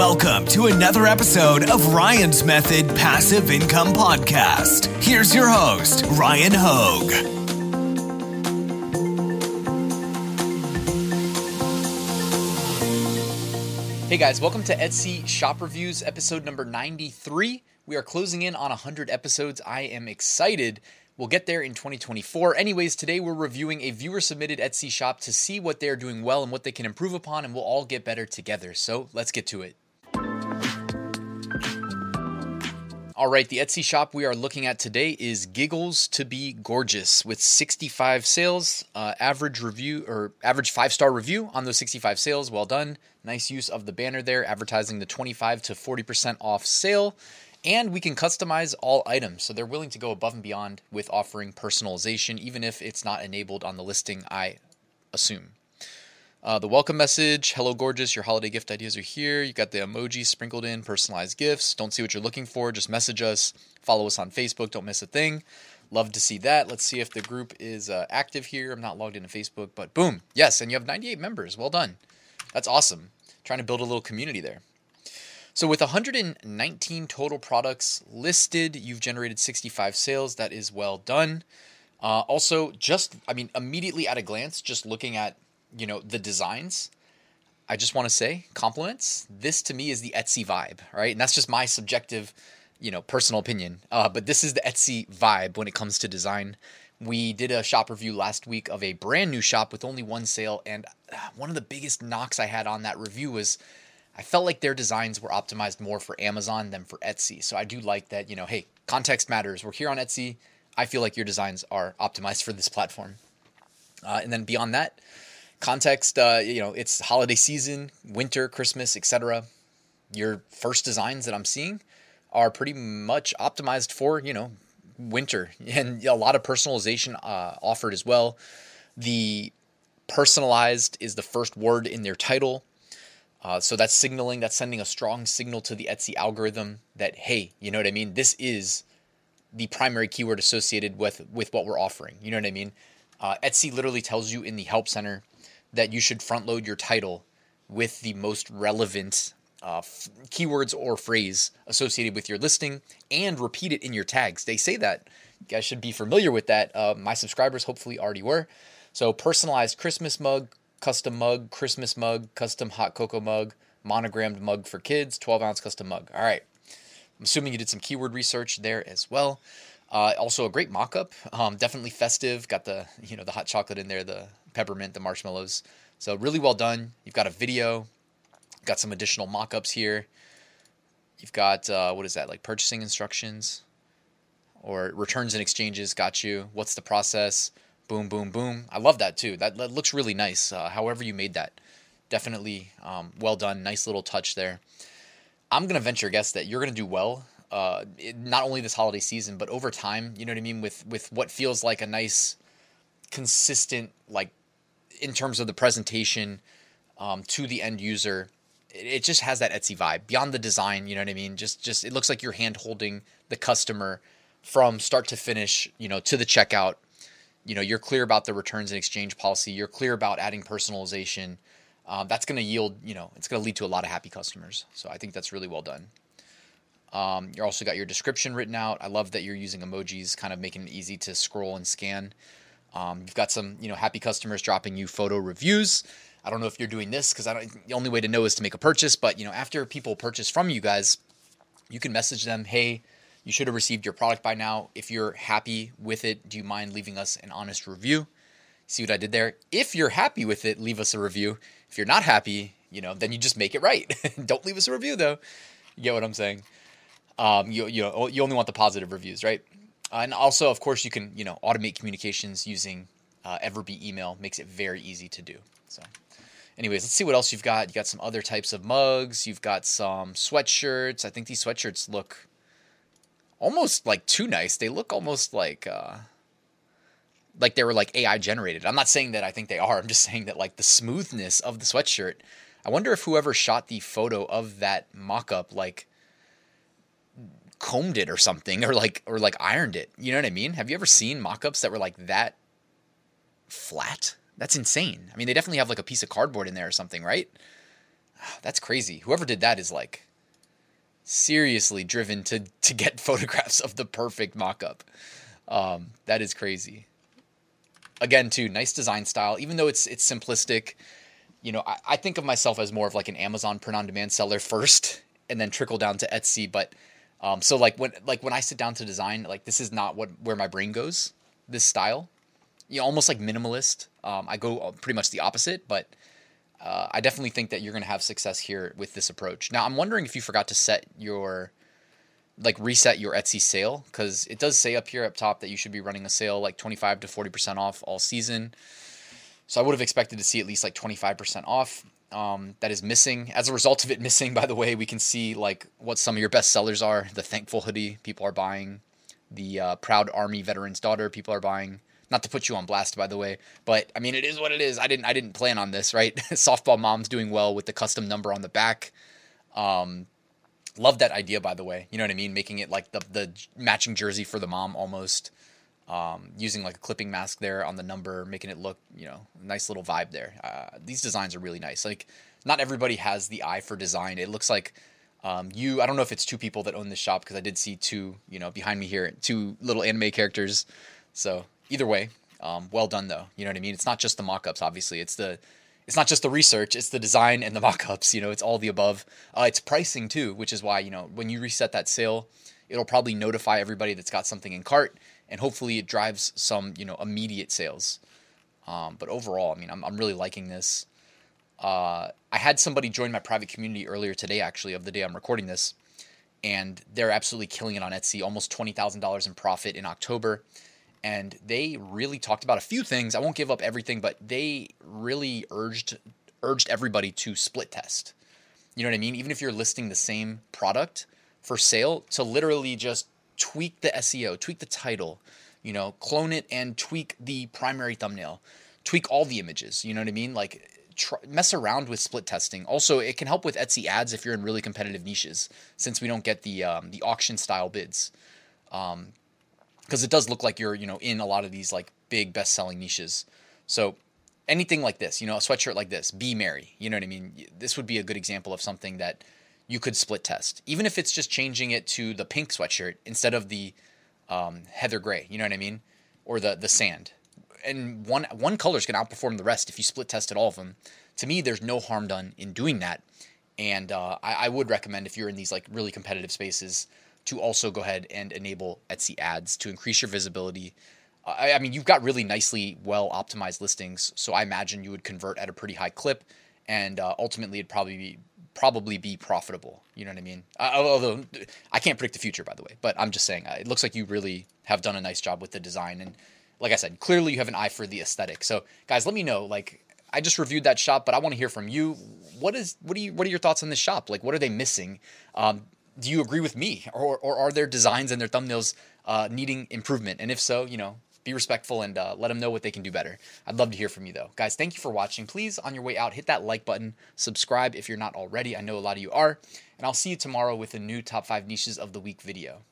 Welcome to another episode of Ryan's Method Passive Income Podcast. Here's your host, Ryan Hogue. Hey guys, welcome to Etsy Shop Reviews, episode number 93. We are closing in on 100 episodes. I am excited. We'll get there in 2024. Anyways, today we're reviewing a viewer submitted Etsy shop to see what they're doing well and what they can improve upon, and we'll all get better together. So let's get to it. All right, the Etsy shop we are looking at today is Giggles to Be Gorgeous with 65 sales, uh, average review or average five star review on those 65 sales. Well done. Nice use of the banner there, advertising the 25 to 40% off sale. And we can customize all items. So they're willing to go above and beyond with offering personalization, even if it's not enabled on the listing, I assume. Uh, the welcome message, hello gorgeous, your holiday gift ideas are here. You got the emojis sprinkled in, personalized gifts. Don't see what you're looking for, just message us. Follow us on Facebook, don't miss a thing. Love to see that. Let's see if the group is uh, active here. I'm not logged into Facebook, but boom, yes, and you have 98 members. Well done. That's awesome. Trying to build a little community there. So, with 119 total products listed, you've generated 65 sales. That is well done. Uh, also, just, I mean, immediately at a glance, just looking at you know, the designs, I just want to say compliments. This to me is the Etsy vibe, right? And that's just my subjective, you know, personal opinion. Uh, but this is the Etsy vibe when it comes to design. We did a shop review last week of a brand new shop with only one sale, and uh, one of the biggest knocks I had on that review was I felt like their designs were optimized more for Amazon than for Etsy. So I do like that, you know, hey, context matters. We're here on Etsy. I feel like your designs are optimized for this platform. Uh, and then beyond that, context uh, you know it's holiday season winter christmas etc your first designs that i'm seeing are pretty much optimized for you know winter. And a lot of personalization uh, offered as well. The personalized is the first word in their title. Uh, so that's signaling that's sending a strong signal to the etsy algorithm that hey you know what i mean? This is the primary keyword associated with with what we're offering. You know what i mean? Uh, etsy literally tells you in the help center that you should front load your title with the most relevant uh, f- keywords or phrase associated with your listing and repeat it in your tags. They say that. You guys should be familiar with that. Uh, my subscribers hopefully already were. So, personalized Christmas mug, custom mug, Christmas mug, custom hot cocoa mug, monogrammed mug for kids, 12 ounce custom mug. All right. I'm assuming you did some keyword research there as well. Uh, also, a great mock-up. Um, definitely festive. Got the you know the hot chocolate in there, the peppermint, the marshmallows. So really well done. You've got a video, got some additional mock-ups here. You've got uh, what is that like purchasing instructions or returns and exchanges. Got you. What's the process? Boom, boom, boom. I love that too. That, that looks really nice. Uh, however you made that, definitely um, well done. Nice little touch there. I'm gonna venture guess that you're gonna do well. Uh, it, not only this holiday season, but over time. You know what I mean? With with what feels like a nice consistent like in terms of the presentation um, to the end user it, it just has that etsy vibe beyond the design you know what i mean? Just just it looks like you're hand holding the customer from start to finish you know to the checkout. You know you're clear about the returns and exchange policy. You're clear about adding personalization. Um, that's going to yield you know it's going to lead to a lot of happy customers. So i think that's really well done. Um, you also got your description written out. I love that you're using emojis kind of making it easy to scroll and scan um, you've got some, you know, happy customers dropping you photo reviews. I don't know if you're doing this because I don't. The only way to know is to make a purchase. But you know, after people purchase from you guys, you can message them, "Hey, you should have received your product by now. If you're happy with it, do you mind leaving us an honest review?" See what I did there? If you're happy with it, leave us a review. If you're not happy, you know, then you just make it right. don't leave us a review though. You get what I'm saying? Um, you you know, you only want the positive reviews, right? Uh, and also, of course, you can you know automate communications using uh, Everbee email. Makes it very easy to do. So, anyways, let's see what else you've got. You got some other types of mugs. You've got some sweatshirts. I think these sweatshirts look almost like too nice. They look almost like uh, like they were like AI generated. I'm not saying that I think they are. I'm just saying that like the smoothness of the sweatshirt. I wonder if whoever shot the photo of that mock-up like combed it or something or like or like ironed it. You know what I mean? Have you ever seen mock-ups that were like that flat? That's insane. I mean, they definitely have like a piece of cardboard in there or something, right? That's crazy. Whoever did that is like seriously driven to to get photographs of the perfect mock-up. Um, that is crazy. Again, too, nice design style. Even though it's it's simplistic, you know, I, I think of myself as more of like an Amazon print-on-demand seller first, and then trickle down to Etsy. But um, so like when like when I sit down to design, like this is not what where my brain goes. This style, you know, almost like minimalist. Um, I go uh, pretty much the opposite, but uh, I definitely think that you're going to have success here with this approach. Now, I'm wondering if you forgot to set your like reset your Etsy sale because it does say up here up top that you should be running a sale like 25 to 40% off all season. So I would have expected to see at least like 25% off. Um, that is missing. As a result of it missing, by the way, we can see like what some of your best sellers are. The Thankful hoodie, people are buying. The uh, Proud Army Veteran's Daughter, people are buying. Not to put you on blast, by the way, but I mean it is what it is. I didn't I didn't plan on this, right? Softball mom's doing well with the custom number on the back. Um, love that idea, by the way. You know what I mean? Making it like the the matching jersey for the mom almost. Um, using like a clipping mask there on the number, making it look, you know, nice little vibe there. Uh, these designs are really nice. Like, not everybody has the eye for design. It looks like um, you. I don't know if it's two people that own this shop because I did see two, you know, behind me here, two little anime characters. So either way, um, well done though. You know what I mean? It's not just the mock-ups, obviously. It's the it's not just the research, it's the design and the mock-ups, you know, it's all the above. Uh, it's pricing too, which is why, you know, when you reset that sale, it'll probably notify everybody that's got something in cart and hopefully it drives some, you know, immediate sales. Um, but overall, I mean, I'm, I'm really liking this. Uh, I had somebody join my private community earlier today, actually, of the day I'm recording this, and they're absolutely killing it on Etsy, almost $20,000 in profit in October and they really talked about a few things. I won't give up everything, but they really urged urged everybody to split test. You know what I mean? Even if you're listing the same product for sale, to literally just tweak the SEO, tweak the title, you know, clone it and tweak the primary thumbnail, tweak all the images. You know what I mean? Like mess around with split testing. Also, it can help with Etsy ads if you're in really competitive niches, since we don't get the um, the auction style bids. Um, because it does look like you're you know in a lot of these like big best selling niches. So anything like this, you know, a sweatshirt like this, be merry. You know what I mean? This would be a good example of something that you could split test, even if it's just changing it to the pink sweatshirt instead of the um, heather gray. You know what I mean? Or the the sand. And one one color is going to outperform the rest if you split tested all of them. To me, there's no harm done in doing that. And uh, I, I would recommend if you're in these like really competitive spaces to also go ahead and enable Etsy ads to increase your visibility. I, I mean, you've got really nicely well optimized listings, so I imagine you would convert at a pretty high clip, and uh, ultimately it'd probably be probably be profitable. You know what I mean? Uh, although I can't predict the future, by the way, but I'm just saying uh, it looks like you really have done a nice job with the design, and like I said, clearly you have an eye for the aesthetic. So guys, let me know. Like I just reviewed that shop, but I want to hear from you. What is what do you what are your thoughts on this shop? Like what are they missing? Um, do you agree with me, or or are their designs and their thumbnails uh, needing improvement? And if so, you know, be respectful and uh, let them know what they can do better. I'd love to hear from you though, guys. Thank you for watching. Please, on your way out, hit that like button, subscribe if you're not already. I know a lot of you are, and I'll see you tomorrow with a new top five niches of the week video.